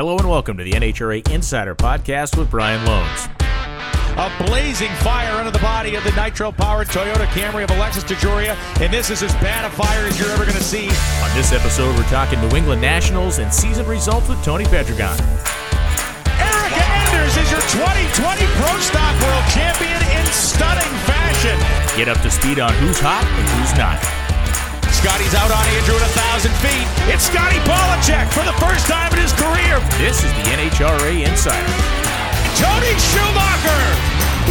Hello and welcome to the NHRA Insider Podcast with Brian Lohnes. A blazing fire under the body of the nitro-powered Toyota Camry of Alexis DeJoria, and this is as bad a fire as you're ever going to see. On this episode, we're talking New England Nationals and season results with Tony Pedregon. Erica Enders is your 2020 Pro Stock World Champion in stunning fashion. Get up to speed on who's hot and who's not. Scotty's out on Andrew at a thousand feet. It's Scotty Pollacheck for the first time in his career. This is the NHRA Insider. Tony Schumacher.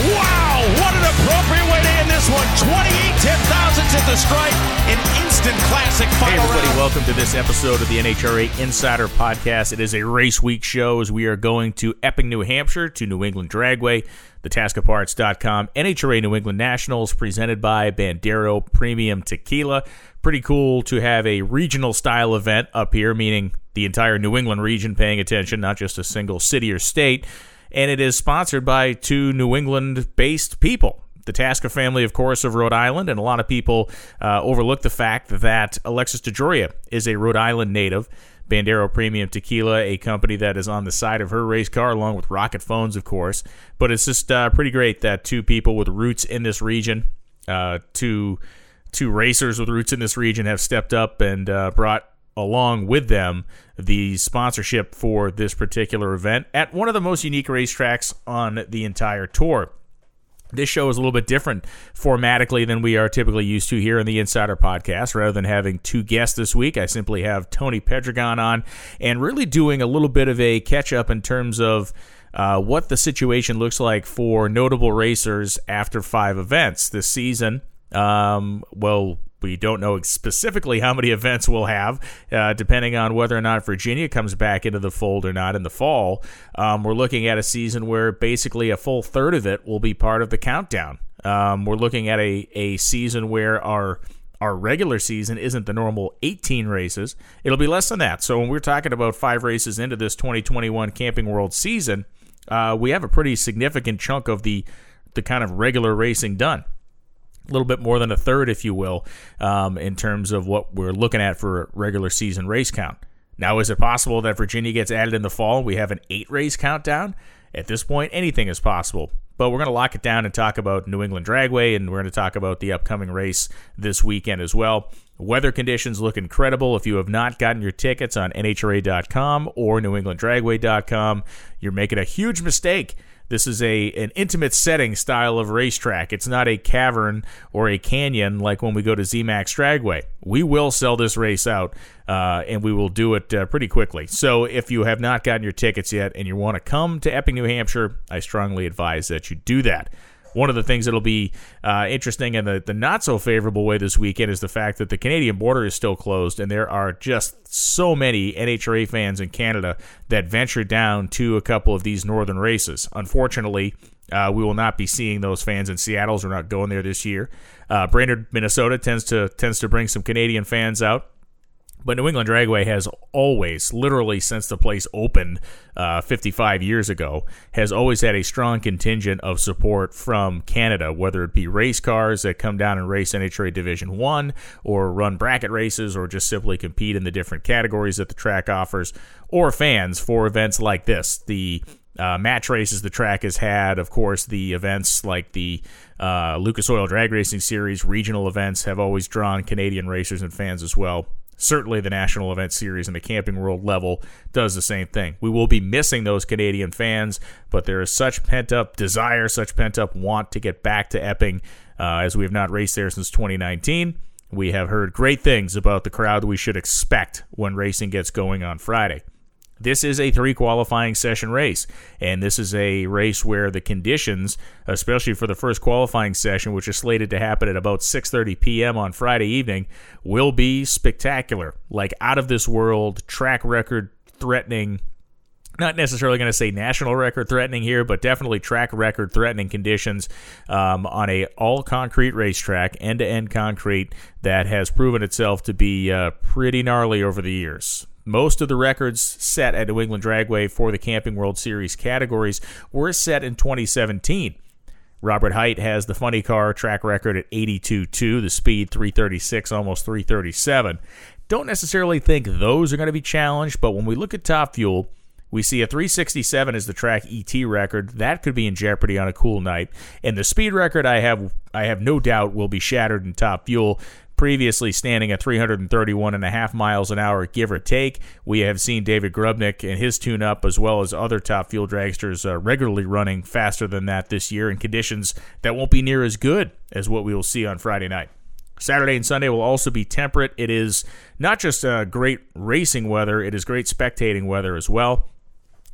Wow, what an appropriate way to end this one. 28 10 thousandths at the stripe. An instant classic Hey, final everybody, round. welcome to this episode of the NHRA Insider Podcast. It is a race week show as we are going to Epping, New Hampshire to New England Dragway, the TascaParts.com NHRA New England Nationals presented by Bandero Premium Tequila. Pretty cool to have a regional style event up here, meaning the entire New England region paying attention, not just a single city or state. And it is sponsored by two New England based people the Tasca family, of course, of Rhode Island, and a lot of people uh, overlook the fact that Alexis DeJoria is a Rhode Island native. Bandero Premium Tequila, a company that is on the side of her race car, along with Rocket Phones, of course. But it's just uh, pretty great that two people with roots in this region, uh, two two racers with roots in this region, have stepped up and uh, brought along with them the sponsorship for this particular event at one of the most unique racetracks on the entire tour. This show is a little bit different formatically than we are typically used to here in the Insider Podcast. Rather than having two guests this week, I simply have Tony Pedregon on and really doing a little bit of a catch up in terms of uh, what the situation looks like for notable racers after five events this season. Um, well, we don't know specifically how many events we'll have, uh, depending on whether or not Virginia comes back into the fold or not in the fall. Um, we're looking at a season where basically a full third of it will be part of the countdown. Um, we're looking at a, a season where our our regular season isn't the normal 18 races. It'll be less than that. So when we're talking about five races into this 2021 Camping World season, uh, we have a pretty significant chunk of the the kind of regular racing done little bit more than a third, if you will, um, in terms of what we're looking at for a regular season race count. Now, is it possible that Virginia gets added in the fall we have an eight race countdown? At this point, anything is possible. But we're going to lock it down and talk about New England Dragway, and we're going to talk about the upcoming race this weekend as well. Weather conditions look incredible. If you have not gotten your tickets on NHRA.com or NewEnglandDragway.com, you're making a huge mistake. This is a an intimate setting style of racetrack. It's not a cavern or a canyon like when we go to ZMAX Dragway. We will sell this race out, uh, and we will do it uh, pretty quickly. So if you have not gotten your tickets yet and you want to come to Epping, New Hampshire, I strongly advise that you do that. One of the things that'll be uh, interesting in the, the not so favorable way this weekend is the fact that the Canadian border is still closed, and there are just so many NHRA fans in Canada that venture down to a couple of these northern races. Unfortunately, uh, we will not be seeing those fans in Seattle. We're not going there this year. Uh, Brainerd, Minnesota tends to tends to bring some Canadian fans out. But New England Dragway has always, literally since the place opened uh, 55 years ago, has always had a strong contingent of support from Canada, whether it be race cars that come down and race NHRA Division One, or run bracket races, or just simply compete in the different categories that the track offers, or fans for events like this. The uh, match races the track has had. Of course, the events like the uh, Lucas Oil Drag Racing Series, regional events have always drawn Canadian racers and fans as well. Certainly, the National Event Series and the Camping World level does the same thing. We will be missing those Canadian fans, but there is such pent up desire, such pent up want to get back to Epping uh, as we have not raced there since 2019. We have heard great things about the crowd we should expect when racing gets going on Friday. This is a three qualifying session race, and this is a race where the conditions, especially for the first qualifying session, which is slated to happen at about 6:30 p.m. on Friday evening, will be spectacular, like out of this world, track record threatening. Not necessarily going to say national record threatening here, but definitely track record threatening conditions um, on a all concrete racetrack, end to end concrete that has proven itself to be uh, pretty gnarly over the years. Most of the records set at New England Dragway for the Camping World Series categories were set in 2017. Robert Hight has the funny car track record at 82.2, the speed 336, almost 337. Don't necessarily think those are going to be challenged, but when we look at Top Fuel, We see a 367 as the track ET record. That could be in jeopardy on a cool night. And the speed record I have I have no doubt will be shattered in top fuel previously standing at 331 and a half miles an hour, give or take. We have seen David Grubnic and his tune up, as well as other top fuel dragsters, uh, regularly running faster than that this year in conditions that won't be near as good as what we will see on Friday night. Saturday and Sunday will also be temperate. It is not just uh, great racing weather, it is great spectating weather as well.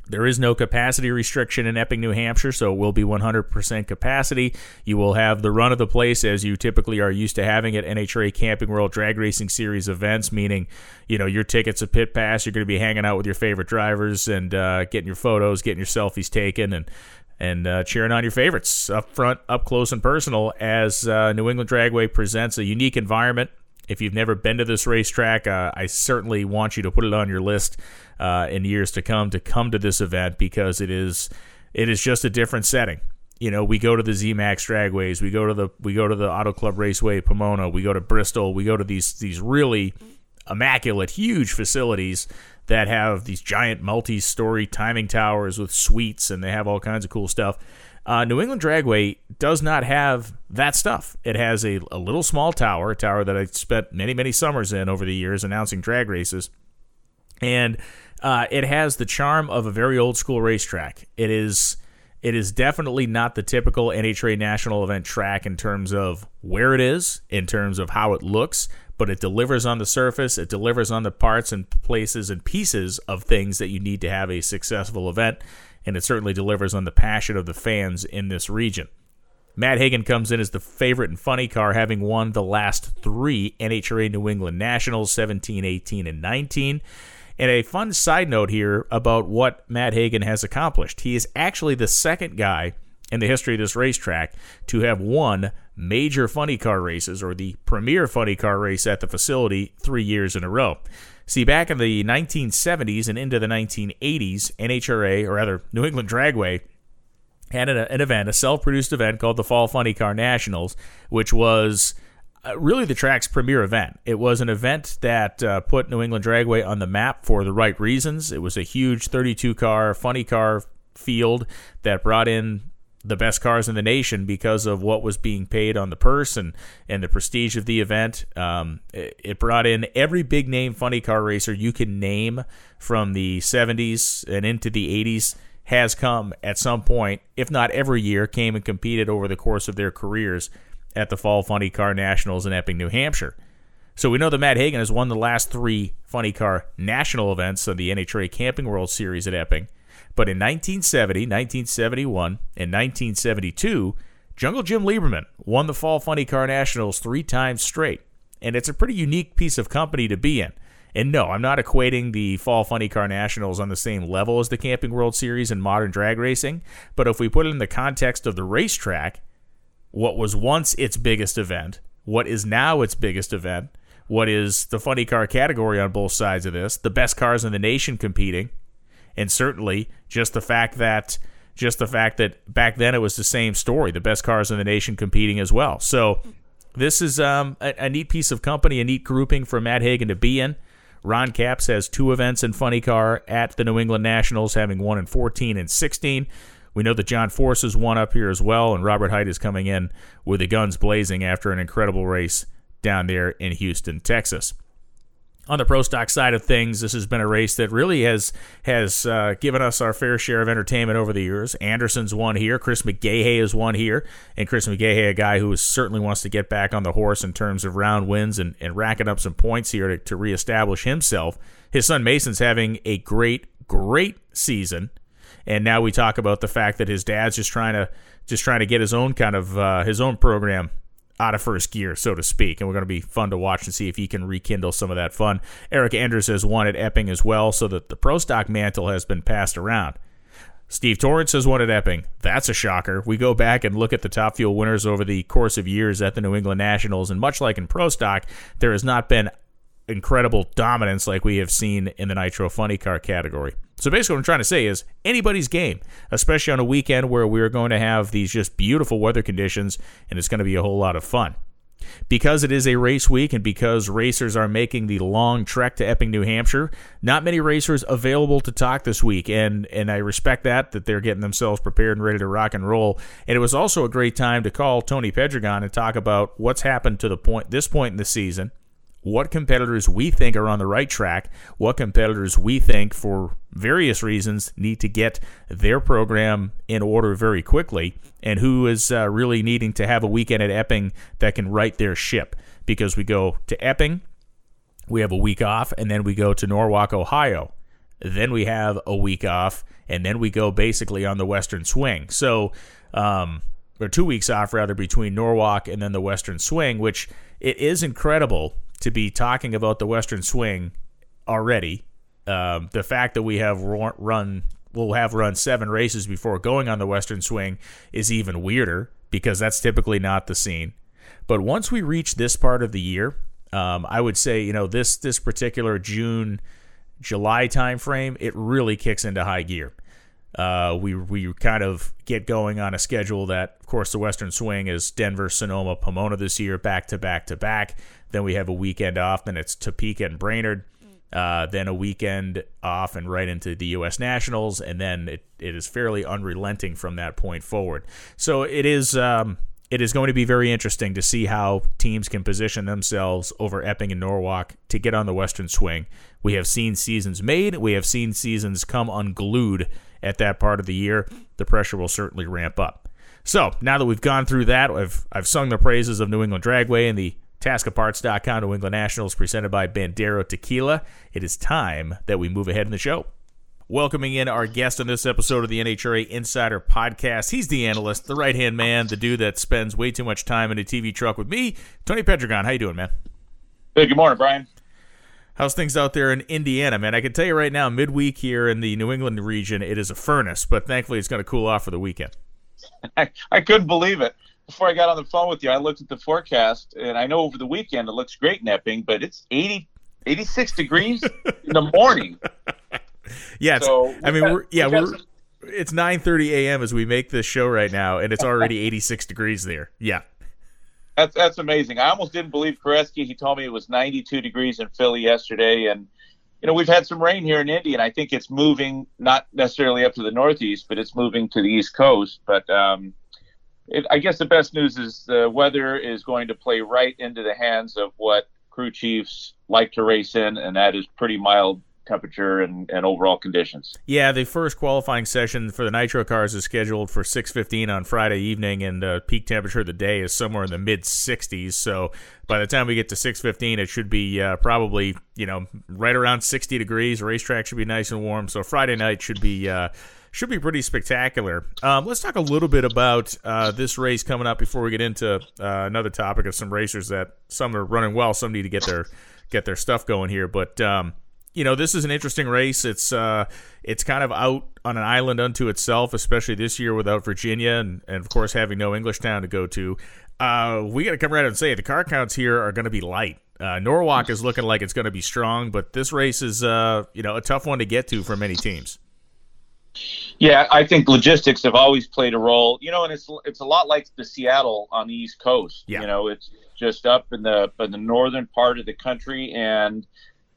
There is no capacity restriction in Epping, New Hampshire, so it will be 100% capacity. You will have the run of the place as you typically are used to having at NHRA Camping World Drag Racing Series events, meaning, you know, your tickets a pit pass. You're going to be hanging out with your favorite drivers and uh, getting your photos, getting your selfies taken, and and uh, cheering on your favorites up front, up close and personal as uh, New England Dragway presents a unique environment. If you've never been to this racetrack, uh, I certainly want you to put it on your list uh, in years to come to come to this event because it is it is just a different setting. You know, we go to the ZMAX dragways, we go to the we go to the Auto Club Raceway Pomona, we go to Bristol, we go to these these really immaculate, huge facilities that have these giant multi-story timing towers with suites, and they have all kinds of cool stuff. Uh, New England Dragway does not have that stuff. It has a, a little small tower, a tower that I spent many, many summers in over the years announcing drag races. And uh, it has the charm of a very old school racetrack. It is it is definitely not the typical NHRA national event track in terms of where it is, in terms of how it looks, but it delivers on the surface. It delivers on the parts and places and pieces of things that you need to have a successful event, and it certainly delivers on the passion of the fans in this region. Matt Hagan comes in as the favorite and funny car, having won the last three NHRA New England Nationals 17, 18, and 19. And a fun side note here about what Matt Hagan has accomplished. He is actually the second guy in the history of this racetrack to have won major funny car races or the premier funny car race at the facility three years in a row. See, back in the 1970s and into the 1980s, NHRA, or rather New England Dragway, had an, an event, a self produced event called the Fall Funny Car Nationals, which was uh, really the track's premier event. It was an event that uh, put New England Dragway on the map for the right reasons. It was a huge 32 car, funny car field that brought in the best cars in the nation because of what was being paid on the purse and, and the prestige of the event. Um, it, it, brought in every big name funny car racer you can name from the 70s and into the 80s has come at some point, if not every year, came and competed over the course of their careers at the Fall Funny Car Nationals in Epping, New Hampshire. So we know that Matt Hagan has won the last three Funny Car National events of the NHRA Camping World Series at Epping. But in 1970, 1971, and 1972, Jungle Jim Liberman won the Fall Funny Car Nationals three times straight. And it's a pretty unique piece of company to be in. And no, I'm not equating the Fall Funny Car Nationals on the same level as the Camping World Series and modern drag racing. But if we put it in the context of the racetrack, what was once its biggest event, what is now its biggest event, what is the funny car category on both sides of this, the best cars in the nation competing, and certainly just the fact that just the fact that back then it was the same story, the best cars in the nation competing as well. So this is um, a, a, neat piece of company, a neat grouping for Matt Hagan to be in. Ron Capps has two events in funny car at the New England Nationals, having won in 14 and 16. We know that John Force has won up here as well, and Robert Hight is coming in with the guns blazing after an incredible race down there in Houston, Texas. On the pro stock side of things, this has been a race that really has has uh, given us our fair share of entertainment over the years. Anderson's won here, Chris McGaha has won here, and Chris McGaha, a guy who certainly wants to get back on the horse in terms of round wins and, and racking up some points here to, to reestablish himself. His son Mason's having a great, great season and now we talk about the fact that his dad's just trying to just trying to get his own kind of uh, his own program out of first gear, so to speak. And we're going to be fun to watch and see if he can rekindle some of that fun. Eric Enders has won at Epping as well, so that the pro stock mantle has been passed around. Steve Torrence has won at Epping. That's a shocker. We go back and look at the top fuel winners over the course of years at the New England Nationals, and much like in pro stock, there has not been incredible dominance like we have seen in the Nitro Funny Car category. So basically, what I'm trying to say is anybody's game, especially on a weekend where we're going to have these just beautiful weather conditions and it's going to be a whole lot of fun. because it is a race week and because racers are making the long trek to Epping, New Hampshire, not many racers available to talk this week, and and I respect that that they're getting themselves prepared and ready to rock and roll. And it was also a great time to call Tony Pedregon and talk about what's happened to the point this point in the season what competitors we think are on the right track, what competitors we think, for various reasons, need to get their program in order very quickly, and who is uh, really needing to have a weekend at Epping that can right their ship. Because we go to Epping, we have a week off, and then we go to Norwalk, Ohio. Then we have a week off, and then we go basically on the Western Swing. So, um, or two weeks off rather between Norwalk and then the Western Swing, which it is incredible to be talking about the Western Swing already. Um, the fact that we have run, we'll have run seven races before going on the Western Swing is even weirder because that's typically not the scene. But once we reach this part of the year, um, I would say you know this this particular June July timeframe, it really kicks into high gear. Uh, we we kind of get going on a schedule that, of course, the Western Swing is Denver, Sonoma, Pomona this year, back to back to back. Then we have a weekend off. Then it's Topeka and Brainerd. Uh, then a weekend off and right into the U.S. Nationals, and then it, it is fairly unrelenting from that point forward. So it is um, it is going to be very interesting to see how teams can position themselves over Epping and Norwalk to get on the Western Swing. We have seen seasons made, we have seen seasons come unglued at that part of the year. The pressure will certainly ramp up. So now that we've gone through that, I've I've sung the praises of New England Dragway and the TascaParts.com New England Nationals presented by Bandero Tequila. It is time that we move ahead in the show. Welcoming in our guest on this episode of the NHRA Insider Podcast. He's the analyst, the right hand man, the dude that spends way too much time in a TV truck with me, Tony Pedregon. How you doing, man? Hey, good morning, Brian. How's things out there in Indiana, man? I can tell you right now, midweek here in the New England region, it is a furnace, but thankfully it's going to cool off for the weekend. I, I couldn't believe it before I got on the phone with you, I looked at the forecast, and I know over the weekend it looks great napping, but it's 80, 86 degrees in the morning. Yeah, so I mean, got, we're, yeah, we we're. Some... It's 9:30 a.m. as we make this show right now, and it's already 86 degrees there. Yeah, that's that's amazing. I almost didn't believe Koretsky. He told me it was 92 degrees in Philly yesterday, and you know we've had some rain here in Indy, and I think it's moving not necessarily up to the northeast, but it's moving to the east coast. But um, it, I guess the best news is the weather is going to play right into the hands of what crew chiefs like to race in, and that is pretty mild temperature and, and overall conditions. Yeah, the first qualifying session for the nitro cars is scheduled for 6:15 on Friday evening, and peak temperature of the day is somewhere in the mid 60s. So by the time we get to 6:15, it should be uh, probably you know right around 60 degrees. Racetrack should be nice and warm. So Friday night should be. Uh, should be pretty spectacular. Um, let's talk a little bit about uh, this race coming up before we get into uh, another topic of some racers that some are running well, some need to get their get their stuff going here. But um, you know, this is an interesting race. It's uh, it's kind of out on an island unto itself, especially this year without Virginia and, and of course having no Englishtown to go to. Uh, we got to come right out and say the car counts here are going to be light. Uh, Norwalk is looking like it's going to be strong, but this race is uh, you know a tough one to get to for many teams. Yeah, I think logistics have always played a role. You know, and it's it's a lot like the Seattle on the East Coast. Yeah. You know, it's just up in the in the northern part of the country, and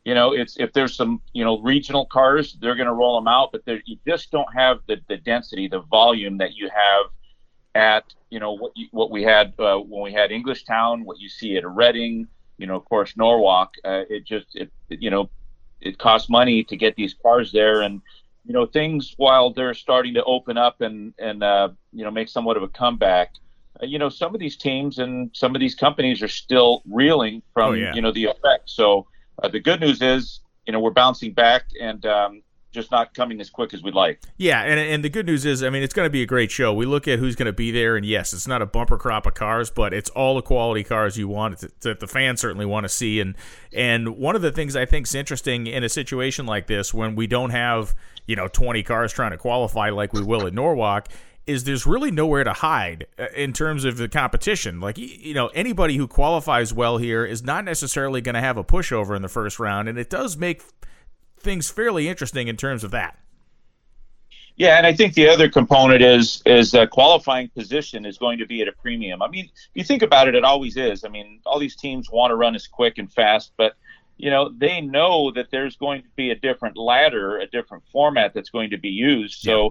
you know, it's if there's some you know regional cars, they're going to roll them out, but you just don't have the the density, the volume that you have at you know what you, what we had uh, when we had Englishtown, what you see at Reading, you know, of course Norwalk. Uh, it just it you know it costs money to get these cars there and you know things while they're starting to open up and and uh, you know make somewhat of a comeback. Uh, you know some of these teams and some of these companies are still reeling from oh, yeah. you know the effect. So uh, the good news is you know we're bouncing back and um, just not coming as quick as we'd like. Yeah, and and the good news is, I mean, it's going to be a great show. We look at who's going to be there, and yes, it's not a bumper crop of cars, but it's all the quality cars you want that the fans certainly want to see. And and one of the things I think is interesting in a situation like this, when we don't have you know 20 cars trying to qualify like we will at Norwalk. Is there's really nowhere to hide uh, in terms of the competition. Like, you know, anybody who qualifies well here is not necessarily going to have a pushover in the first round. And it does make things fairly interesting in terms of that. Yeah, and I think the other component is is uh, qualifying position is going to be at a premium. I mean, if you think about it, it always is. I mean, all these teams want to run as quick and fast, but you know they know that there's going to be a different ladder, a different format that's going to be used. So yeah.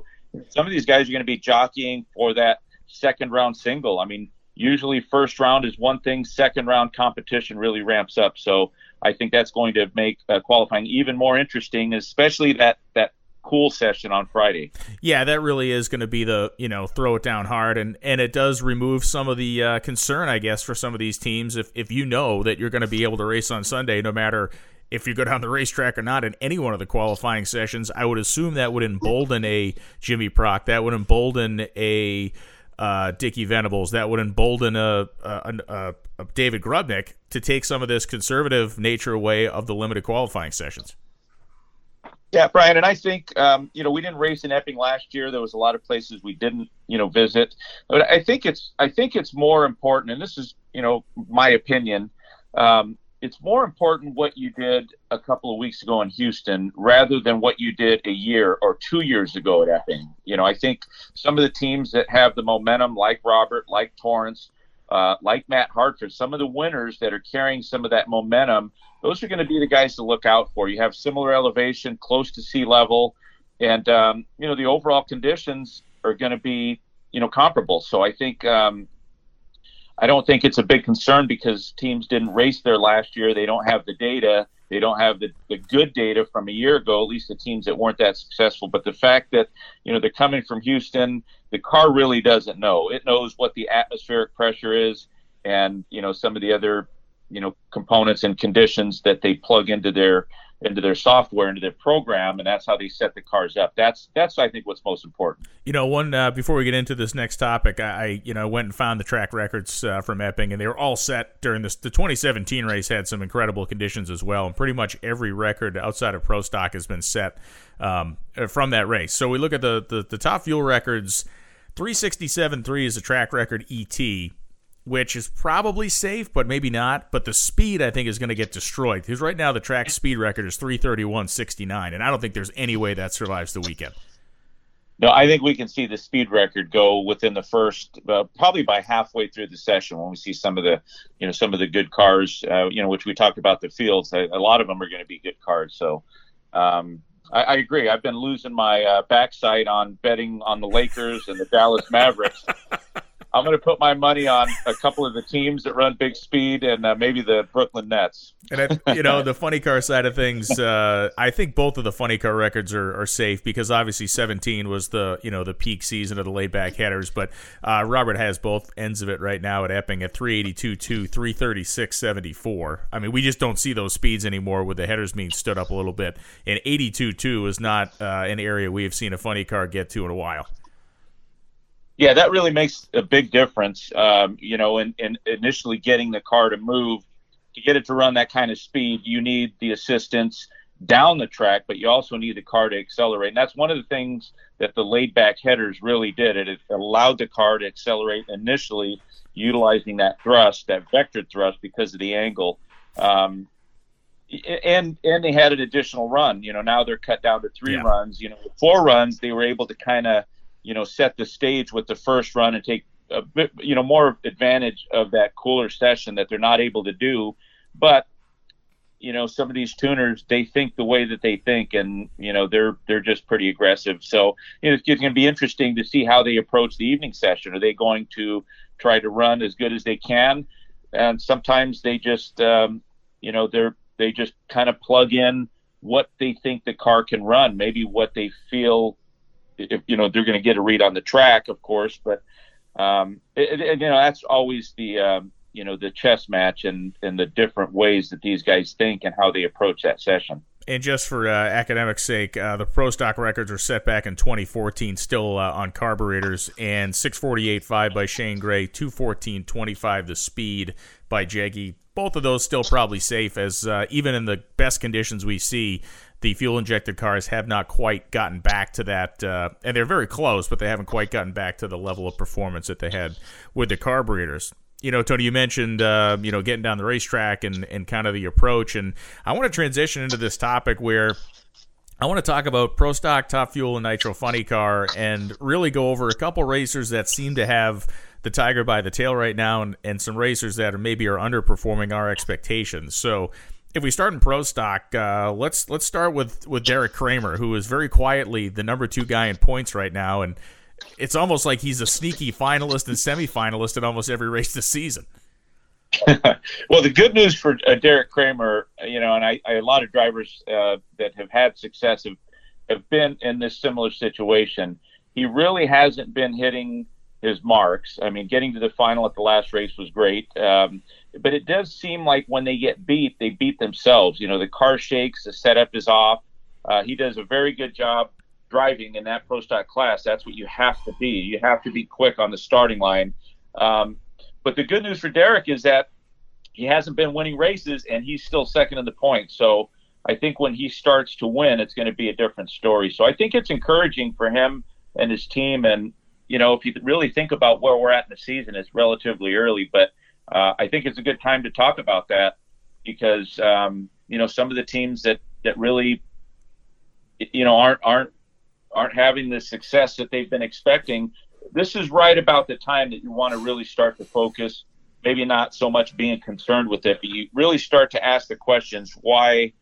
Some of these guys are going to be jockeying for that second round single. I mean, usually first round is one thing, second round competition really ramps up. So I think that's going to make uh, qualifying even more interesting, especially that that cool session on Friday. Yeah, that really is going to be the you know throw it down hard, and and it does remove some of the uh, concern, I guess, for some of these teams if if you know that you're going to be able to race on Sunday, no matter if you go down the racetrack or not in any one of the qualifying sessions. I would assume that would embolden a Jimmy Prock, that would embolden a uh, Dickie Venables, that would embolden a, a, a, a David Grubnic to take some of this conservative nature away of the limited qualifying sessions. Yeah, Brian, and I think um, you know we didn't race in Epping last year. There was a lot of places we didn't you know visit, but I think it's I think it's more important, and this is you know my opinion. Um, it's more important what you did a couple of weeks ago in Houston rather than what you did a year or two years ago at Epping. You know, I think some of the teams that have the momentum, like Robert, like Torrence, uh, like Matt Hartford, some of the winners that are carrying some of that momentum, those are going to be the guys to look out for. You have similar elevation, close to sea level, and um, you know the overall conditions are going to be you know comparable. So I think um, I don't think it's a big concern because teams didn't race there last year. They don't have the data. They don't have the, the good data from a year ago, at least the teams that weren't that successful. But the fact that, you know, they're coming from Houston, the car really doesn't know. It knows what the atmospheric pressure is and, you know, some of the other, you know, components and conditions that they plug into their into their software, into their program, and that's how they set the cars up. That's that's I think what's most important. You know, one uh, before we get into this next topic, I I you know went and found the track records uh, from Epping, and they were all set during this. The 2017 race had some incredible conditions as well, and pretty much every record outside of Pro Stock has been set um, from that race. So we look at the the, the top fuel records. 367.3 is a track record ET which is probably safe, but maybe not. But the speed, I think, is going to get destroyed because right now the track speed record is 331.69, and I don't think there's any way that survives the weekend. No, I think we can see the speed record go within the first, uh, probably by halfway through the session when we see some of the, you know, some of the good cars, uh, you know, which we talked about the fields. A, a lot of them are going to be good cars. So, um, I, I, agree. I've been losing my uh, backside on betting on the Lakers and the Dallas Mavericks. I'm going to put my money on a couple of the teams that run big speed and uh, maybe the Brooklyn Nets. And I, you know, the funny car side of things, uh, I think both of the funny car records are, are safe because obviously 17 was the you know the peak season of the laid back headers, but uh, Robert has both ends of it right now at Epping at 382 336 74. I mean, we just don't see those speeds anymore with the headers being stood up a little bit. And 82 2 is not uh, an area we have seen a funny car get to in a while. Yeah, that really makes a big difference. Um, you know, in, in initially getting the car to move, to get it to run that kind of speed, you need the assistance down the track, but you also need the car to accelerate. And that's one of the things that the laid back headers really did. It allowed the car to accelerate initially utilizing that thrust, that vector thrust, because of the angle. Um, and and they had an additional run. You know, now they're cut down to three yeah. runs. You know, four runs, they were able to kind of you know, set the stage with the first run and take a bit, you know, more advantage of that cooler session that they're not able to do. But you know, some of these tuners they think the way that they think, and you know, they're they're just pretty aggressive. So you know, it's going to be interesting to see how they approach the evening session. Are they going to try to run as good as they can? And sometimes they just, um, you know, they're they just kind of plug in what they think the car can run, maybe what they feel if you know they're going to get a read on the track, of course. But um, it, it, you know that's always the um, you know the chess match and and the different ways that these guys think and how they approach that session. And just for uh, academic sake, uh, the pro stock records are set back in 2014, still uh, on carburetors, and 648.5 by Shane Gray, 214.25 the speed by Jeggie. Both of those still probably safe, as uh, even in the best conditions we see, the fuel injected cars have not quite gotten back to that, uh, and they're very close, but they haven't quite gotten back to the level of performance that they had with the carburetors. You know, Tony, you mentioned uh, you know getting down the racetrack and and kind of the approach, and I want to transition into this topic where I want to talk about Pro Stock, Top Fuel, and Nitro Funny Car, and really go over a couple racers that seem to have the tiger by the tail right now, and, and some racers that are maybe are underperforming our expectations. So, if we start in Pro Stock, uh, let's let's start with with Derek Kramer, who is very quietly the number two guy in points right now, and it's almost like he's a sneaky finalist and semifinalist in almost every race this season. well, the good news for uh, Derek Kramer, you know, and I, I a lot of drivers uh, that have had success have, have been in this similar situation. He really hasn't been hitting his marks. I mean, getting to the final at the last race was great, um, but it does seem like when they get beat, they beat themselves. You know, the car shakes, the setup is off. Uh, he does a very good job driving in that pro stock class. That's what you have to be. You have to be quick on the starting line. Um, but the good news for Derek is that he hasn't been winning races and he's still second in the points. So I think when he starts to win, it's going to be a different story. So I think it's encouraging for him and his team. And, you know, if you really think about where we're at in the season, it's relatively early, but uh, I think it's a good time to talk about that because, um, you know, some of the teams that, that really, you know, aren't, aren't, aren't having the success that they've been expecting this is right about the time that you want to really start to focus. Maybe not so much being concerned with it, but you really start to ask the questions: Why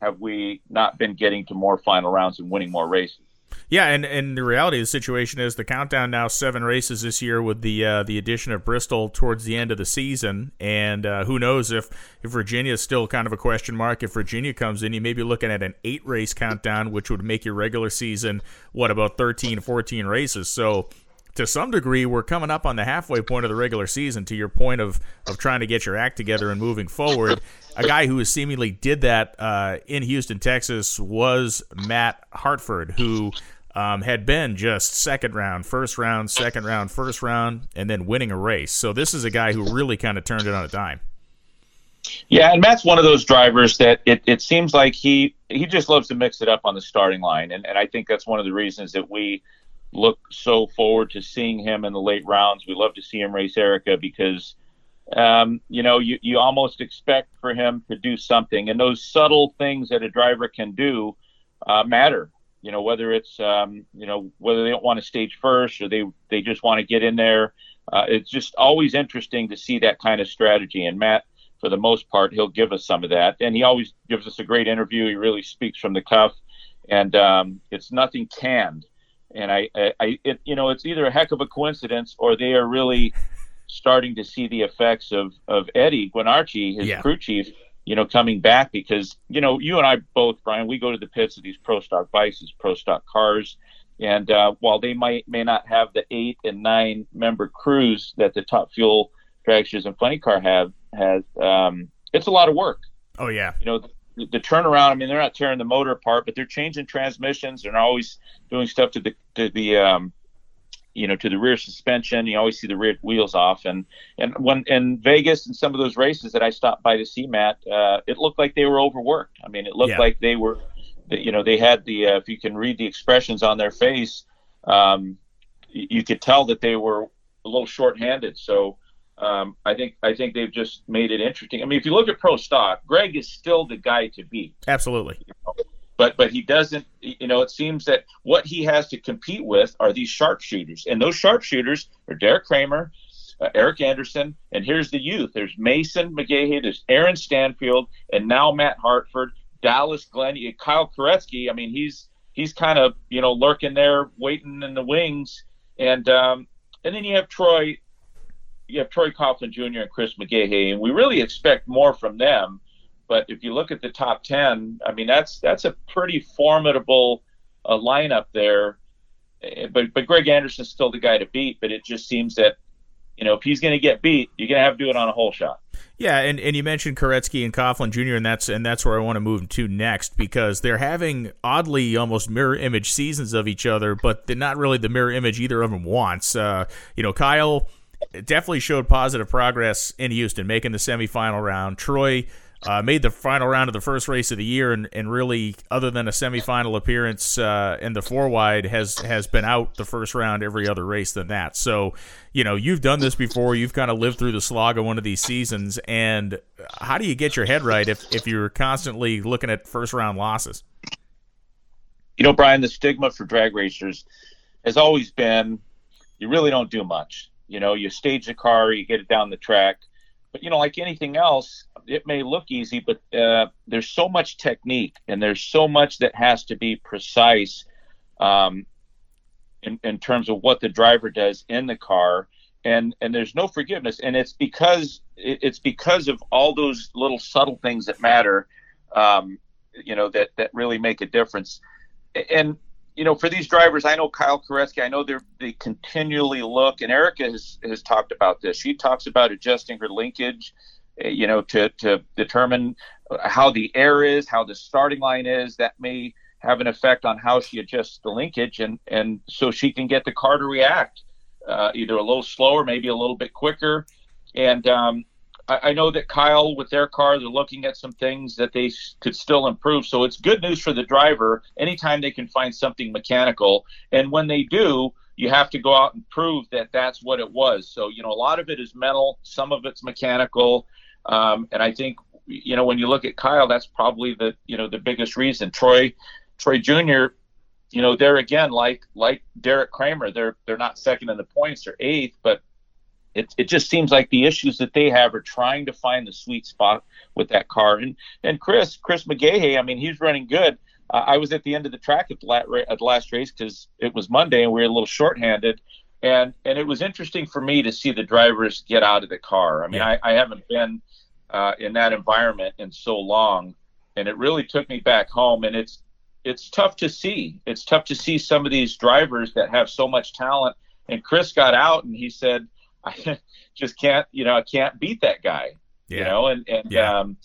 have we not been getting to more final rounds and winning more races? Yeah, and, and the reality of the situation is the countdown now seven races this year with the uh, the addition of Bristol towards the end of the season, and uh, who knows if if Virginia is still kind of a question mark. If Virginia comes in, you may be looking at an eight race countdown, which would make your regular season what about 13, 14 races. So to some degree, we're coming up on the halfway point of the regular season. To your point of of trying to get your act together and moving forward, a guy who seemingly did that uh, in Houston, Texas, was Matt Hartford, who um, had been just second round, first round, second round, first round, and then winning a race. So this is a guy who really kind of turned it on a dime. Yeah, and Matt's one of those drivers that it, it seems like he he just loves to mix it up on the starting line, and, and I think that's one of the reasons that we look so forward to seeing him in the late rounds. We love to see him race Erica because, um, you know, you, you almost expect for him to do something. And those subtle things that a driver can do uh, matter. You know, whether it's, um, you know, whether they don't want to stage first or they, they just want to get in there. Uh, it's just always interesting to see that kind of strategy. And Matt, for the most part, he'll give us some of that. And he always gives us a great interview. He really speaks from the cuff. And um, it's nothing canned and I, I, it, you know, it's either a heck of a coincidence or they are really starting to see the effects of of Eddie Guinarchi, his yeah. crew chief, you know, coming back because you know you and I both, Brian, we go to the pits of these pro stock bikes, these pro stock cars, and uh, while they might may not have the eight and nine member crews that the Top Fuel dragsters and funny car have has, um, it's a lot of work. Oh yeah, you know the turnaround. I mean, they're not tearing the motor apart, but they're changing transmissions. They're always doing stuff to the to the um, you know to the rear suspension. You always see the rear wheels off. And and when in Vegas and some of those races that I stopped by to see Matt, uh, it looked like they were overworked. I mean, it looked yeah. like they were, you know, they had the uh, if you can read the expressions on their face, um, you could tell that they were a little short-handed. So um, I think I think they've just made it interesting. I mean, if you look at pro stock, Greg is still the guy to beat. Absolutely. You know? But but he doesn't. You know, it seems that what he has to compete with are these sharpshooters, and those sharpshooters are Derek Kramer, uh, Eric Anderson, and here's the youth. There's Mason McGaha, there's Aaron Stanfield, and now Matt Hartford, Dallas Glenn, Kyle Koretsky. I mean, he's he's kind of you know lurking there, waiting in the wings, and um, and then you have Troy you have Troy Coughlin Jr. and Chris McGaha, and we really expect more from them. But if you look at the top ten, I mean that's that's a pretty formidable uh, lineup there. Eh, but but Greg Anderson's still the guy to beat. But it just seems that you know if he's going to get beat, you're going to have to do it on a hole shot. Yeah, and, and you mentioned Koretsky and Coughlin Jr. and that's and that's where I want to move to next because they're having oddly almost mirror image seasons of each other, but they're not really the mirror image either of them wants. Uh, you know, Kyle definitely showed positive progress in Houston, making the semifinal round. Troy uh, made the final round of the first race of the year, and, and really, other than a semifinal appearance uh, in the four wide, has has been out the first round every other race than that. So, you know, you've done this before. You've kind of lived through the slog of one of these seasons, and how do you get your head right if if you're constantly looking at first round losses? you know, Brian, the stigma for drag racers has always been you really don't do much. You know, you stage the car, you get it down the track. But, you know, like anything else, it may look easy, but uh, there's so much technique and there's so much that has to be precise um, in, in terms of what the driver does in the car. And, and there's no forgiveness. And it's because it, it's because of all those little subtle things that matter, um, you know, that, that really make a difference. And you know, for these drivers, I know Kyle Koretsky, I know they they continually look, and Erica has, has talked about this. She talks about adjusting her linkage, eh, you know, to, to determine how the air is, how the starting line is. That may have an effect on how she adjusts the linkage, and, and so she can get the car to react uh, either a little slower, maybe a little bit quicker. And um, I, I know that Kyle, with their car, they're looking at some things that they could still improve. So it's good news for the driver anytime they can find something mechanical. And when they do, you have to go out and prove that that's what it was. So, you know, a lot of it is mental, some of it's mechanical. Um, and I think, you know, when you look at Kyle, that's probably the, you know, the biggest reason. Troy, Troy Jr., you know, they're again like like Derek Kramer. They're they're not second in the points, they're eighth, but it, it just seems like the issues that they have are trying to find the sweet spot with that car. And and Chris Chris McGaha, I mean, he's running good. Uh, I was at the end of the track at the, la- at the last race because it was Monday and we were a little shorthanded. And and it was interesting for me to see the drivers get out of the car. I mean, yeah. I, I haven't been uh, in that environment in so long, and it really took me back home. And it's it's tough to see. It's tough to see some of these drivers that have so much talent. And Chris got out and he said, I just can't, you know, I can't beat that guy. Yeah. You know, and and yeah. um,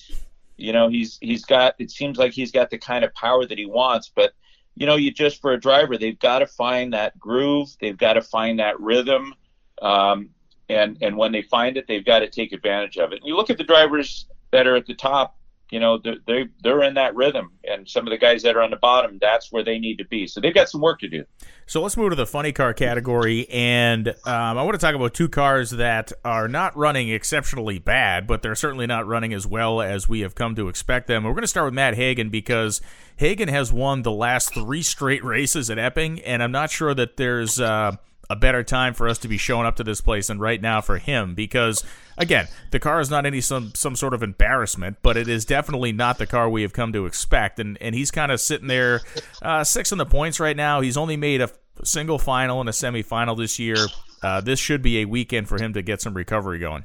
you know, he's he's got. It seems like he's got the kind of power that he wants, but you know, you just for a driver, they've got to find that groove. They've got to find that rhythm. Um, and and when they find it, they've got to take advantage of it. And you look at the drivers that are at the top you know they they're in that rhythm. And some of the guys that are on the bottom that's where they need to be. So they've got some work to do. So let's move to the funny car category. And um, i want to talk about two cars that are not running exceptionally bad but they're certainly not running as well as we have come to expect them. We're going to start with matt hagan because hagan has won the last three straight races at epping. And i'm not sure that there's uh, a better time for us to be showing up to this place than right now for him because again the car is not any some some sort of embarrassment but it is definitely not the car we have come to expect. And and he's kind of sitting there uh, six in the points right now. He's only made a single final and a semifinal this year. Uh, this should be a weekend for him to get some recovery going.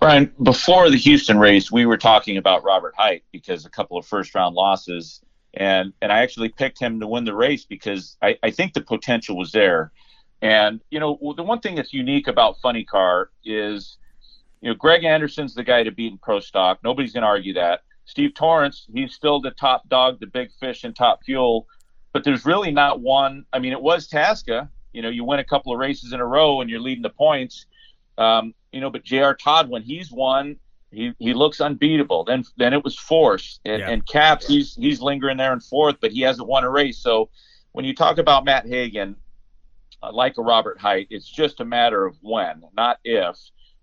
Brian, before the Houston race, we were talking about Robert Hight because a couple of first round losses, and and I actually picked him to win the race because I, I think the potential was there. And you know, the one thing that's unique about Funny Car is, you know, Greg Anderson's the guy to beat in pro stock. Nobody's going to argue that. Steve Torrence, he's still the top dog, the big fish in top fuel. But there's really not one. I mean, it was Tasca. You know, you win a couple of races in a row and you're leading the points. Um, you know, but J.R. Todd, when he's won, he, he looks unbeatable. Then then it was Force and, yeah. and Capps. He's he's lingering there in fourth, but he hasn't won a race. So when you talk about Matt Hagan, like a Robert Hight. It's just a matter of when, not if.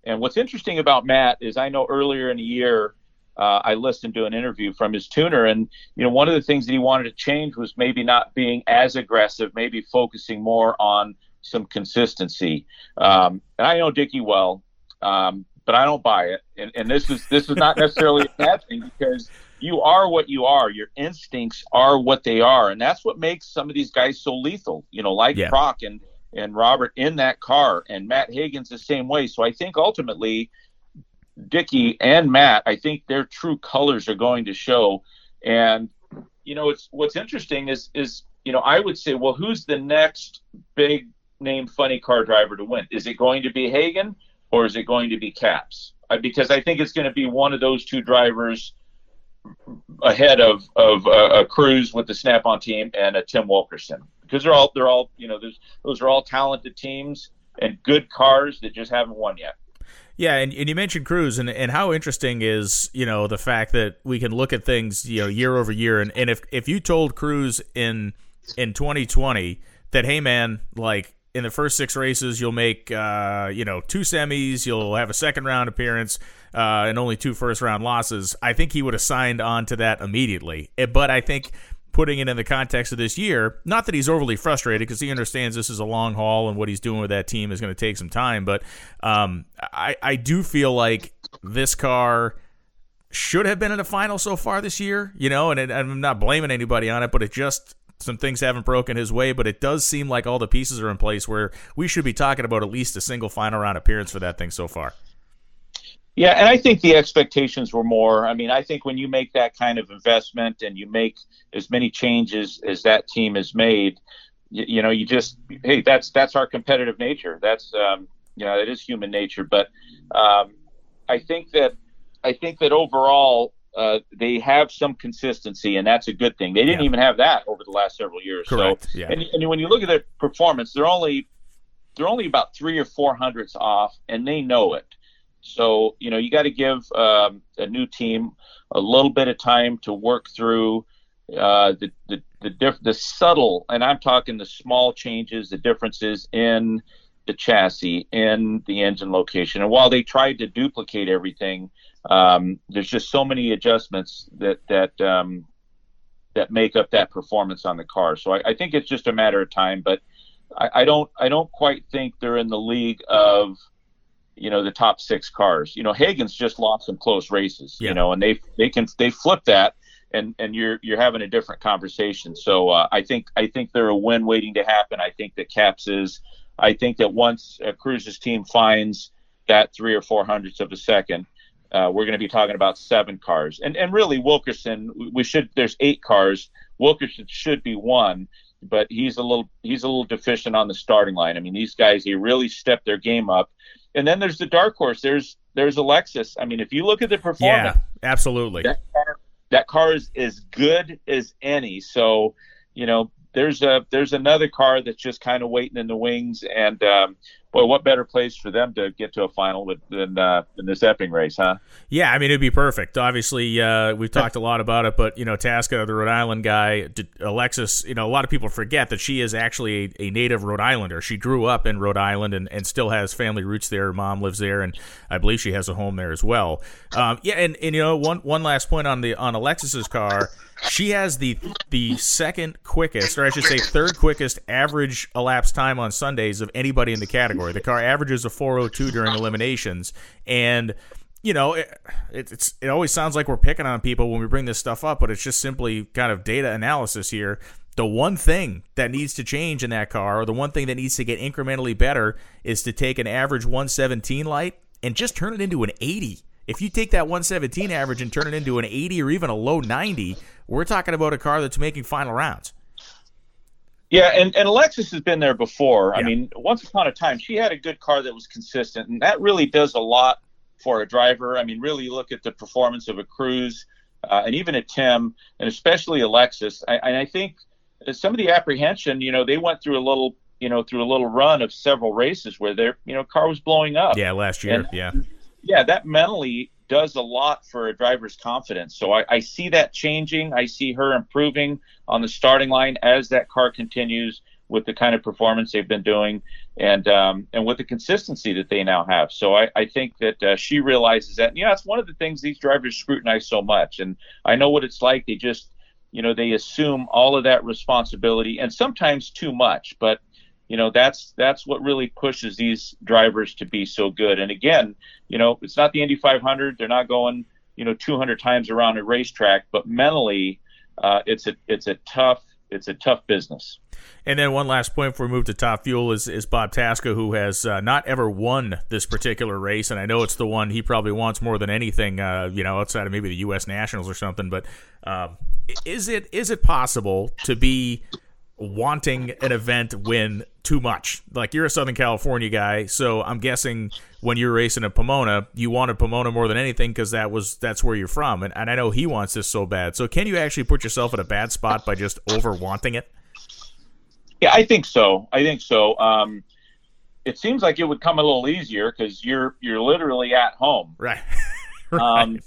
And what's interesting about Matt is I know earlier in the year uh, I listened to an interview from his tuner, and you know one of the things that he wanted to change was maybe not being as aggressive, maybe focusing more on some consistency. Um, and I know Dickie well, um, but I don't buy it. And, and this is this is not necessarily a bad thing because you are what you are. Your instincts are what they are, and that's what makes some of these guys so lethal. You know, like yeah. And and Robert in that car, and Matt Hagan's the same way. So I think ultimately, Dicky and Matt, I think their true colors are going to show. And you know, it's what's interesting is is you know I would say, well, who's the next big name funny car driver to win? Is it going to be Hagan or is it going to be Capps? Uh, because I think it's going to be one of those two drivers ahead of of uh, a Cruz with the Snap-on team and a Tim Wilkerson because they're all they're all you know those are all talented teams and good cars that just haven't won yet. Yeah, and, and you mentioned Cruz, and, and how interesting is you know the fact that we can look at things you know year over year, and, and if if you told Cruz in in 2020 that hey man like in the first six races, you'll make uh, you know two semis, you'll have a second round appearance, uh, and only two first round losses. I think he would have signed on to that immediately. Eh, but I think putting it in the context of this year, not that he's overly frustrated because he understands this is a long haul and what he's doing with that team is going to take some time. But um, I, I do feel like this car should have been in the final so far this year, you know, and it, I'm not blaming anybody on it, but it just some things haven't broken his way, but it does seem like all the pieces are in place where we should be talking about at least a single final round appearance for that thing so far. Yeah, and I think the expectations were more. I mean, I think when you make that kind of investment and you make as many changes as that team has made, you, you know, you just hey, that's that's our competitive nature. That's um, you know, it is human nature. But um, I think that I think that overall uh, they have some consistency, and that's a good thing. They didn't yeah. even have that over the last several years. Correct. So, yeah. and, and when you look at their performance, they're only they're only about three or four hundredths off, and they know it. So, you know, you got to give um, a new team a little bit of time to work through uh, the the the, diff- the subtle, and I'm talking the small changes, the differences in the chassis, in the engine location. And while they tried to duplicate everything, um, there's just so many adjustments that that um, that make up that performance on the car. So I, I think it's just a matter of time, but I, I don't I don't quite think they're in the league of you know the top six cars. You know, Hagan's just lost some close races. Yeah. You know, and they they can they flip that, and and you're you're having a different conversation. So uh, I think I think they're a win waiting to happen. I think that Capps is. I think that once uh, Cruz's team finds that three or four hundredths of a second, uh, we're going to be talking about seven cars. And and really Wilkerson, we should there's eight cars. Wilkerson should be one, but he's a little he's a little deficient on the starting line. I mean, these guys he really stepped their game up and then there's the dark horse. There's there's Alexis. I mean, if you look at the performance, yeah, absolutely. That car, that car is as good as any. So, you know, there's a there's another car that's just kind of waiting in the wings, and um, boy, what better place for them to get to a final than uh, than this Epping race, huh? Yeah, I mean it'd be perfect. Obviously, uh, we've talked a lot about it, but you know, Tasca, the Rhode Island guy, Alexis, you know, a lot of people forget that she is actually a, a, native Rhode Islander. She grew up in Rhode Island and, and still has family roots there. Her mom lives there, and I believe she has a home there as well. Um, yeah, and, and you know, one one last point on the on Alexis's car she has the the second quickest, or I should say, third quickest average elapsed time on Sundays of anybody in the category. The car averages a 402 during eliminations, and you know, it, it's it always sounds like we're picking on people when we bring this stuff up, but it's just simply kind of data analysis here. The one thing that needs to change in that car, or the one thing that needs to get incrementally better, is to take an average 117 light and just turn it into an 80. If you take that 117 average and turn it into an 80 or even a low 90, we're talking about a car that's making final rounds. Yeah, and, and Alexis has been there before. Yeah. I mean, once upon a time, she had a good car that was consistent, and that really does a lot for a driver. I mean, really look at the performance of a Cruz uh, and even a Tim, and especially Alexis. I, and I think some of the apprehension, you know, they went through a little, you know, through a little run of several races where their, you know, car was blowing up. Yeah, last year. And, yeah. Yeah, that mentally does a lot for a driver's confidence. So I, I, see that changing. I see her improving on the starting line as that car continues with the kind of performance they've been doing and um, and with the consistency that they now have. So I, I think that uh, she realizes that. And, yeah, it's one of the things these drivers scrutinize so much. And I know what it's like. They just, you know, they assume all of that responsibility and sometimes too much. But you know that's that's what really pushes these drivers to be so good and again you know it's not the indy 500 they're not going you know 200 times around a racetrack but mentally uh, it's a it's a tough it's a tough business and then one last point before we move to top fuel is, is Bob Tasca, who has uh, not ever won this particular race, and I know it's the one he probably wants more than anything, uh, you know, outside of maybe the U.S. Nationals or something. But um, is it is it possible to be wanting an event win too much. Like you're a Southern California guy, so I'm guessing when you're racing at Pomona, you wanted Pomona more than anything because that was that's where you're from, and, and I know he wants this so bad. So can you actually put yourself in a bad spot by just over wanting it? Yeah, I think so. I think so. Um, it seems like it would come a little easier because you're you're literally at home, right? right. Um,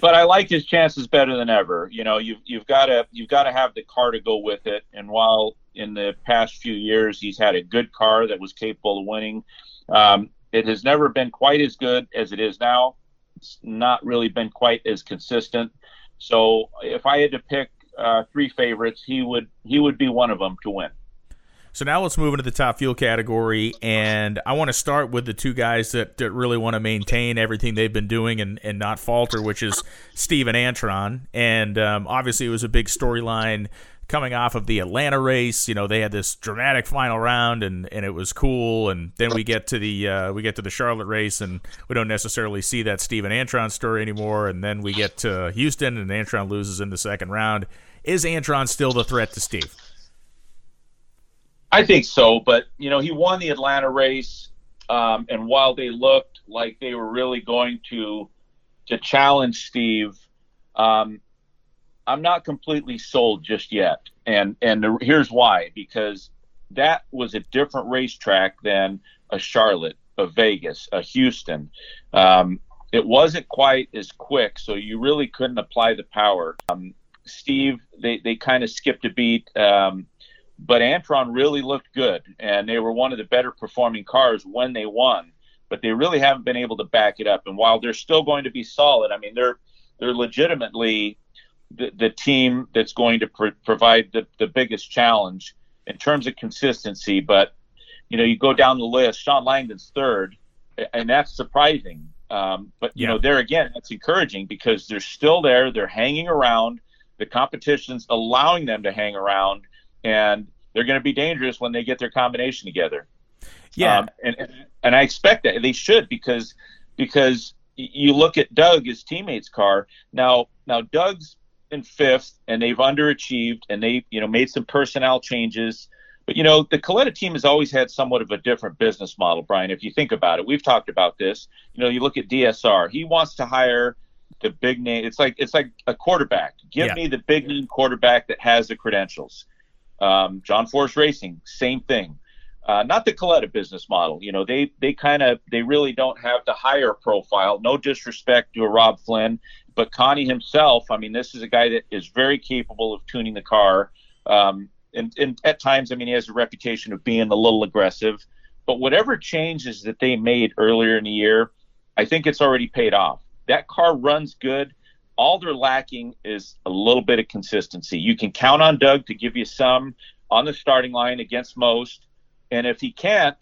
but I like his chances better than ever. You know, you've you've got to you've got to have the car to go with it. And while in the past few years he's had a good car that was capable of winning, um, it has never been quite as good as it is now. It's not really been quite as consistent. So if I had to pick uh, three favorites, he would he would be one of them to win. So now let's move into the top fuel category, and I want to start with the two guys that, that really want to maintain everything they've been doing and, and not falter, which is Steve and Antron. And um, obviously, it was a big storyline coming off of the Atlanta race. You know, they had this dramatic final round, and, and it was cool. And then we get to the uh, we get to the Charlotte race, and we don't necessarily see that Steve and Antron story anymore. And then we get to Houston, and Antron loses in the second round. Is Antron still the threat to Steve? I think so, but you know, he won the Atlanta race, um, and while they looked like they were really going to to challenge Steve, um, I'm not completely sold just yet. And and the, here's why: because that was a different racetrack than a Charlotte, a Vegas, a Houston. Um, it wasn't quite as quick, so you really couldn't apply the power. Um, Steve, they, they kind of skipped a beat. Um, but Antron really looked good, and they were one of the better performing cars when they won. But they really haven't been able to back it up. And while they're still going to be solid, I mean, they're they're legitimately the, the team that's going to pr- provide the, the biggest challenge in terms of consistency. But you know, you go down the list. Shawn Langdon's third, and that's surprising. Um, but you yeah. know, there again, that's encouraging because they're still there. They're hanging around. The competition's allowing them to hang around and they're going to be dangerous when they get their combination together. Yeah, um, and and I expect that they should because because you look at Doug, his teammate's car. Now now Doug's in fifth, and they've underachieved, and they you know made some personnel changes. But you know the Kalitta team has always had somewhat of a different business model, Brian. If you think about it, we've talked about this. You know, you look at DSR. He wants to hire the big name. It's like it's like a quarterback. Give yeah. me the big name quarterback that has the credentials. Um, John Force Racing, same thing. Uh, not the Kalitta business model. You know, they they kind of they really don't have the higher profile. No disrespect to a Rob Flynn, but Connie himself. I mean, this is a guy that is very capable of tuning the car. Um, and, and at times, I mean, he has a reputation of being a little aggressive. But whatever changes that they made earlier in the year, I think it's already paid off. That car runs good all they're lacking is a little bit of consistency. You can count on Doug to give you some on the starting line against most, and if he can't,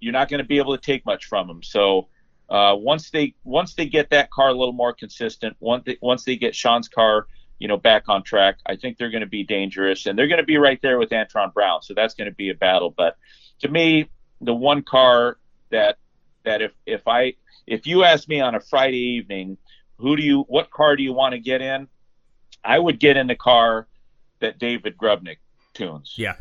you're not going to be able to take much from him. So uh, once they once they get that car a little more consistent, once they, once they get Shawn's car, you know, back on track, I think they're going to be dangerous, and they're going to be right there with Antron Brown. So that's going to be a battle. But to me, the one car that that if if I if you ask me on a Friday evening who do you what car do you want to get in? I would get in the car that David Grubnic tunes. Yeah.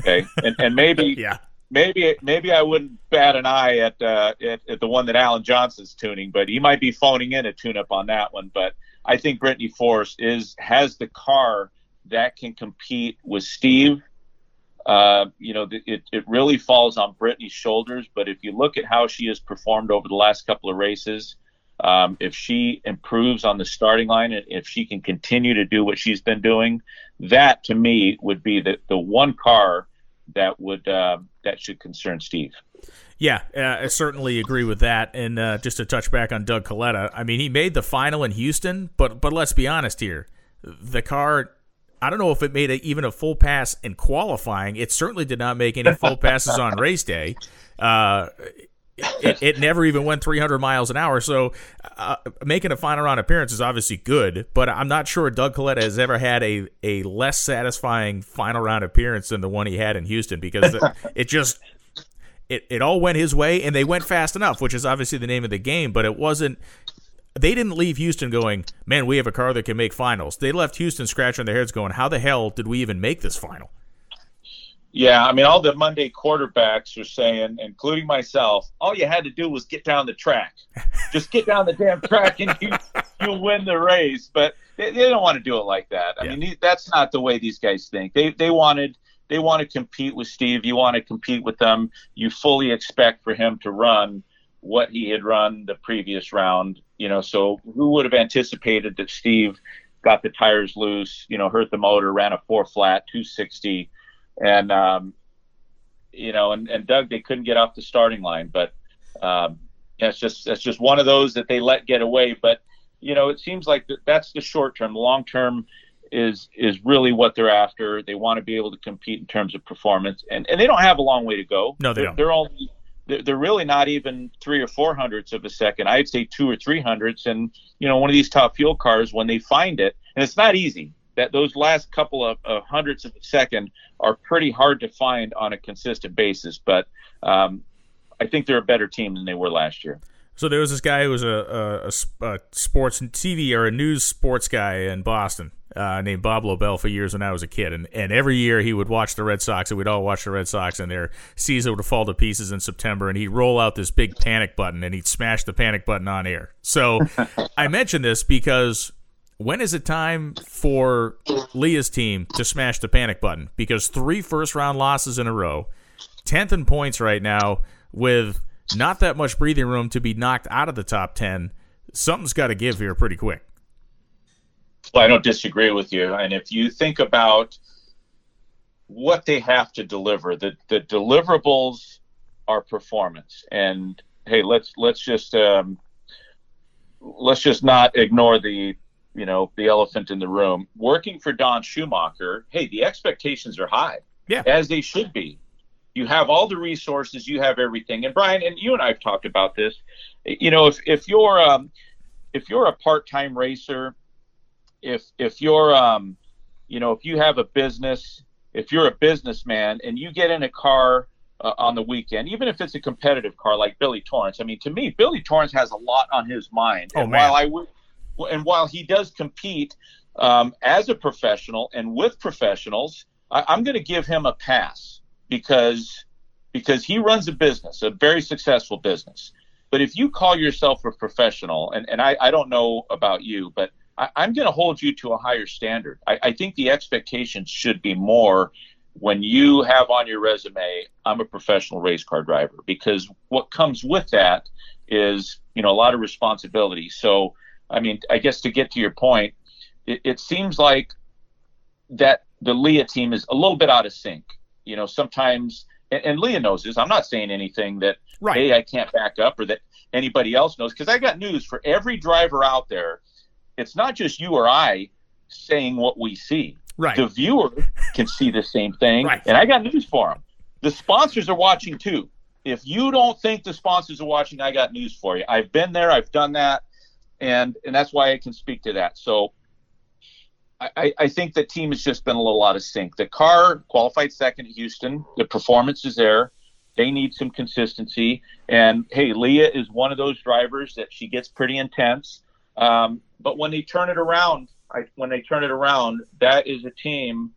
okay. And and maybe yeah. Maybe maybe I wouldn't bat an eye at, uh, at at the one that Alan Johnson's tuning, but he might be phoning in a tune up on that one. But I think Brittany Force is has the car that can compete with Steve. Uh, you know, it, it really falls on Brittany's shoulders. But if you look at how she has performed over the last couple of races, um, if she improves on the starting line, and if she can continue to do what she's been doing, that to me would be the, the one car that would uh, that should concern Steve. Yeah, uh, I certainly agree with that. And uh, just to touch back on Doug Kalitta, I mean, he made the final in Houston, but but let's be honest here, the car. I don't know if it made a, even a full pass in qualifying. It certainly did not make any full passes on race day. Uh, it, it, never even went 300 miles an hour. So uh, making a final round appearance is obviously good, but I'm not sure Doug Kalitta has ever had a, a less satisfying final round appearance than the one he had in Houston because it just it, it all went his way and they went fast enough, which is obviously the name of the game, but it wasn't they didn't leave Houston going, man, we have a car that can make finals. They left Houston scratching their heads going, how the hell did we even make this final? Yeah, I mean, all the Monday quarterbacks are saying, including myself, all you had to do was get down the track. Just get down the damn track and you you'll win the race. But they, they don't want to do it like that. I yeah. mean, that's not the way these guys think. They they wanted they want to compete with Steve. You want to compete with them. You fully expect for him to run what he had run the previous round. You know, so who would have anticipated that Steve got the tires loose? You know, hurt the motor, ran a four flat, 260 and um, you know, and, and Doug they couldn't get off the starting line, but um, it's just that's just one of those that they let get away. But you know, it seems like that's the short term. The long term, is is really what they're after. They want to be able to compete in terms of performance, and and they don't have a long way to go. No, they they're, don't. They're only they're really not even three or four hundredths of a second. I'd say two or three hundredths. And you know, one of these top fuel cars, when they find it, and it's not easy. That those last couple of, of hundredths of a second are pretty hard to find on a consistent basis. But um, I think they're a better team than they were last year. So there was this guy who was a, a, a sports TV or a news sports guy in Boston uh, named Bob Lobel for years when I was a kid, and and every year he would watch the Red Sox, and we'd all watch the Red Sox, and their season would fall to pieces in September, and he'd roll out this big panic button, and he'd smash the panic button on air. So I mention this because when is it time for Leah's team to smash the panic button? Because three first round losses in a row, tenth in points right now with not that much breathing room to be knocked out of the top 10. Something's got to give here pretty quick. Well, I don't disagree with you. And if you think about what they have to deliver, the, the deliverables are performance. And hey, let's let's just um, let's just not ignore the you know the elephant in the room. Working for Don Schumacher, hey, the expectations are high, yeah, as they should be you have all the resources, you have everything. And Brian, and you and I have talked about this. You know, if if you're um, if you're a part-time racer, if if you're um, you know, if you have a business, if you're a businessman and you get in a car uh, on the weekend, even if it's a competitive car like Billy Torrence. I mean, to me, Billy Torrence has a lot on his mind. Oh, and man. while I would, and while he does compete um, as a professional and with professionals, I, I'm going to give him a pass because because he runs a business, a very successful business. But if you call yourself a professional, and, and I, I don't know about you, but I, am going to hold you to a higher standard. I, I think the expectations should be more when you have on your resume, I'm a professional race car driver, because what comes with that is, you know, a lot of responsibility. So, I mean, I guess to get to your point, it, it seems like that the Leah team is a little bit out of sync you know, sometimes, and, and Leah knows this. I'm not saying anything that right. hey, I can't back up or that anybody else knows because I got news for every driver out there. It's not just you or I saying what we see. Right. The viewer can see the same thing, right. and I got news for them. The sponsors are watching too. If you don't think the sponsors are watching, I got news for you. I've been there. I've done that, and and that's why I can speak to that. So I, I, think the team has just been a little out of sync. The car qualified second at Houston. The performance is there. They need some consistency. And hey, Leah is one of those drivers that she gets pretty intense. Um, but when they turn it around, I, when they turn it around, that is a team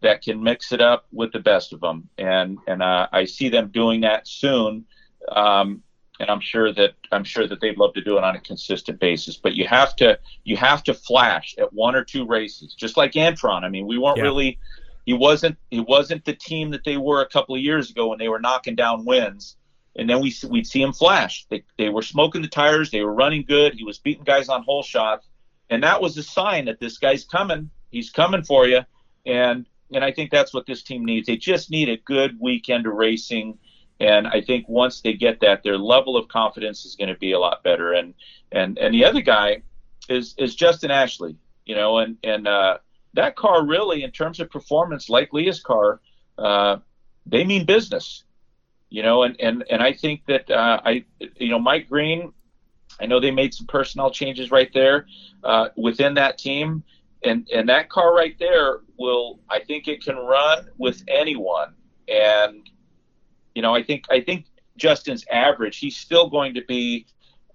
that can mix it up with the best of them. And and uh, I see them doing that soon. Um, and I'm sure that I'm sure that they'd love to do it on a consistent basis. But you have to you have to flash at one or two races, just like Antron. I mean, we weren't yeah. really he wasn't he wasn't the team that they were a couple of years ago when they were knocking down wins. And then we we'd see him flash. They they were smoking the tires. They were running good. He was beating guys on hole shots, and that was a sign that this guy's coming. He's coming for you. And and I think that's what this team needs. They just need a good weekend of racing and I think once they get that, their level of confidence is going to be a lot better. And and and the other guy is is Justin Ashley, you know, and and uh, that car really, in terms of performance, like Leah's car, uh, they mean business, you know. And and and I think that uh, I, you know, Mike Green, I know they made some personnel changes right there uh, within that team. And, and that car right there will, I think it can run with anyone. And you know, I think I think Justin's average. He's still going to be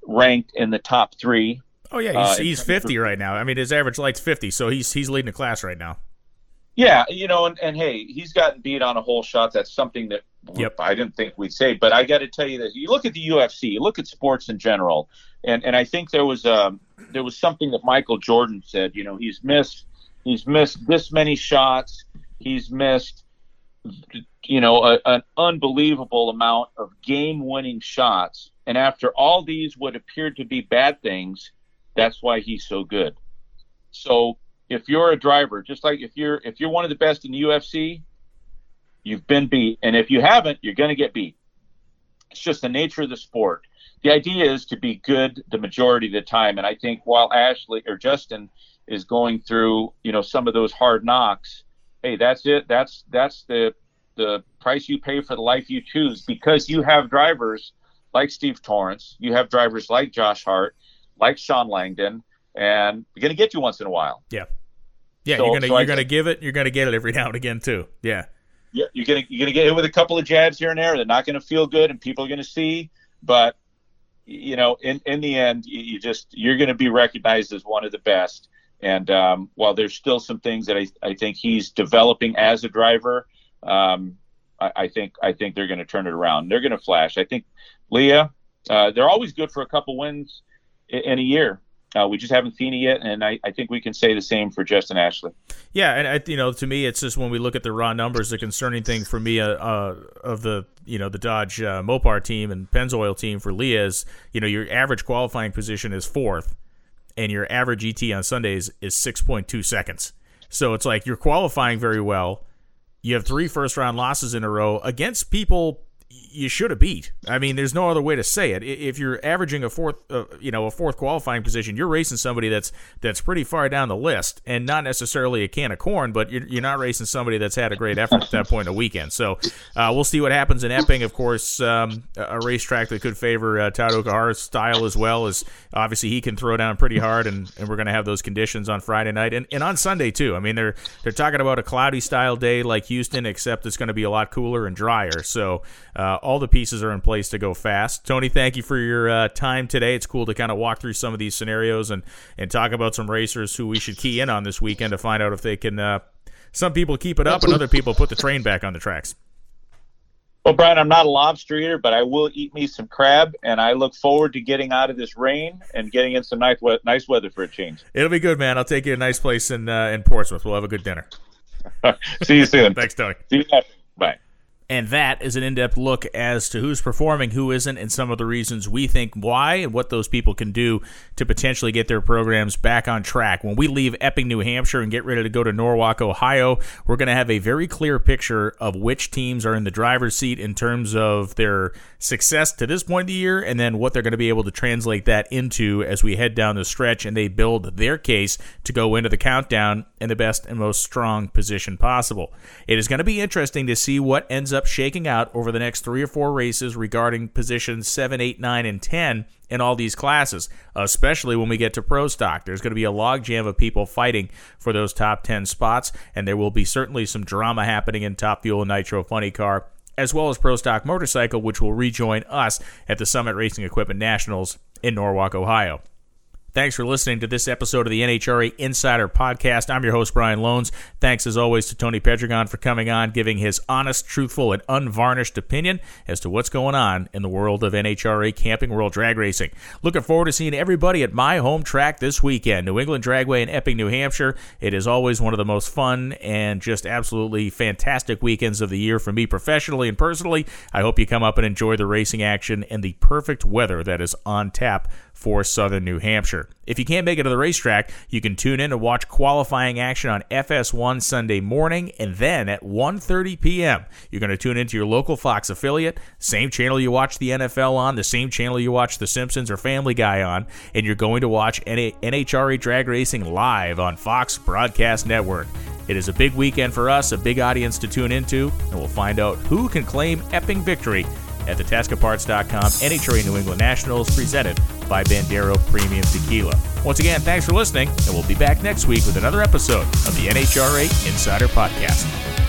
ranked in the top three. Oh yeah, he's, uh, he's fifty right now. I mean, his average light's fifty, so he's he's leading the class right now. Yeah, you know, and, and hey, he's gotten beat on a hole shot. That's something that yep. I didn't think we'd say. But I got to tell you that you look at the UFC, you look at sports in general, and and I think there was um there was something that Michael Jordan said. You know, he's missed he's missed this many shots. He's missed you know, a, an unbelievable amount of game winning shots. And after all these would appear to be bad things, that's why he's so good. So if you're a driver, just like if you're if you're one of the best in the UFC, you've been beat. And if you haven't, you're gonna get beat. It's just the nature of the sport. The idea is to be good the majority of the time. And I think while Ashley or Justin is going through, you know, some of those hard knocks, hey, that's it. That's that's the the price you pay for the life you choose because you have drivers like Steve Torrence, you have drivers like Josh Hart, like Shawn Langdon, and we're going to get you once in a while. Yeah, yeah, so, you're gonna so you're gonna give it, you're gonna get it every now and again too. Yeah, yeah, you're gonna you're gonna get hit with a couple of jabs here and there. They're not going to feel good, and people are going to see. But you know, in in the end, you, you just you're going to be recognized as one of the best. And um, while there's still some things that I, I think he's developing as a driver, um, I, I, think I think they're going to turn it around. They're going to flash. I think Leah, uh, they're always good for a couple wins in, in a year. Uh, we just haven't seen it yet, and I, I, think we can say the same for Justin Ashley. Yeah, and I, you know, to me, it's just when we look at the raw numbers, the concerning thing for me uh, uh, of the you know the Dodge uh, Mopar team and Pennzoil team for Leah is you know your average qualifying position is fourth, and your average ET on Sundays is six point two seconds. So it's like you're qualifying very well. You have three first round losses in a row against people you should have beat. I mean, there's no other way to say it. If you're averaging a fourth, uh, you know, a fourth qualifying position, you're racing somebody that's that's pretty far down the list, and not necessarily a can of corn, but you're, you're not racing somebody that's had a great effort at that point in the weekend. So uh, we'll see what happens in Epping. Of course, um, a racetrack that could favor uh, Todd Okuhara's style as well as obviously he can throw down pretty hard, and, and we're going to have those conditions on Friday night and, and on Sunday too. I mean, they're they're talking about a cloudy style day like Houston, except it's going to be a lot cooler and drier. So uh, all the pieces are in place to go fast. Tony, thank you for your uh, time today. It's cool to kind of walk through some of these scenarios and and talk about some racers who we should key in on this weekend to find out if they can. Uh, some people keep it up, and other people put the train back on the tracks. Well, Brian, I'm not a lobster eater, but I will eat me some crab, and I look forward to getting out of this rain and getting in some nice, we- nice weather for a change. It'll be good, man. I'll take you to a nice place in uh, in Portsmouth. We'll have a good dinner. See you soon. Thanks, Tony. See you next. Bye. And that is an in depth look as to who's performing, who isn't, and some of the reasons we think why and what those people can do to potentially get their programs back on track. When we leave Epping, New Hampshire, and get ready to go to Norwalk, Ohio, we're going to have a very clear picture of which teams are in the driver's seat in terms of their success to this point of the year, and then what they're going to be able to translate that into as we head down the stretch and they build their case to go into the countdown in the best and most strong position possible. It is going to be interesting to see what ends up shaking out over the next three or four races regarding positions 7, 8, 9, and 10 in all these classes, especially when we get to pro stock. There's going to be a logjam of people fighting for those top 10 spots, and there will be certainly some drama happening in Top Fuel and Nitro Funny Car as well as Pro Stock Motorcycle, which will rejoin us at the Summit Racing Equipment Nationals in Norwalk, Ohio. Thanks for listening to this episode of the NHRA Insider Podcast. I'm your host, Brian Lohnes. Thanks, as always, to Tony Pedregon for coming on, giving his honest, truthful, and unvarnished opinion as to what's going on in the world of NHRA Camping World Drag Racing. Looking forward to seeing everybody at my home track this weekend, New England Dragway in Epping, New Hampshire. It is always one of the most fun and just absolutely fantastic weekends of the year for me professionally and personally. I hope you come up and enjoy the racing action and the perfect weather that is on tap for Southern New Hampshire. If you can't make it to the racetrack, you can tune in to watch qualifying action on FS1 Sunday morning and then at 1:30 p.m. You're going to tune into your local Fox affiliate, same channel you watch the NFL on, the same channel you watch The Simpsons or Family Guy on, and you're going to watch NHRA drag racing live on Fox Broadcast Network. It is a big weekend for us, a big audience to tune into, and we'll find out who can claim Epping victory at the TascaParts.com NHRA New England Nationals presented by Bandero Premium Tequila. Once again, thanks for listening, and we'll be back next week with another episode of the NHRA Insider Podcast.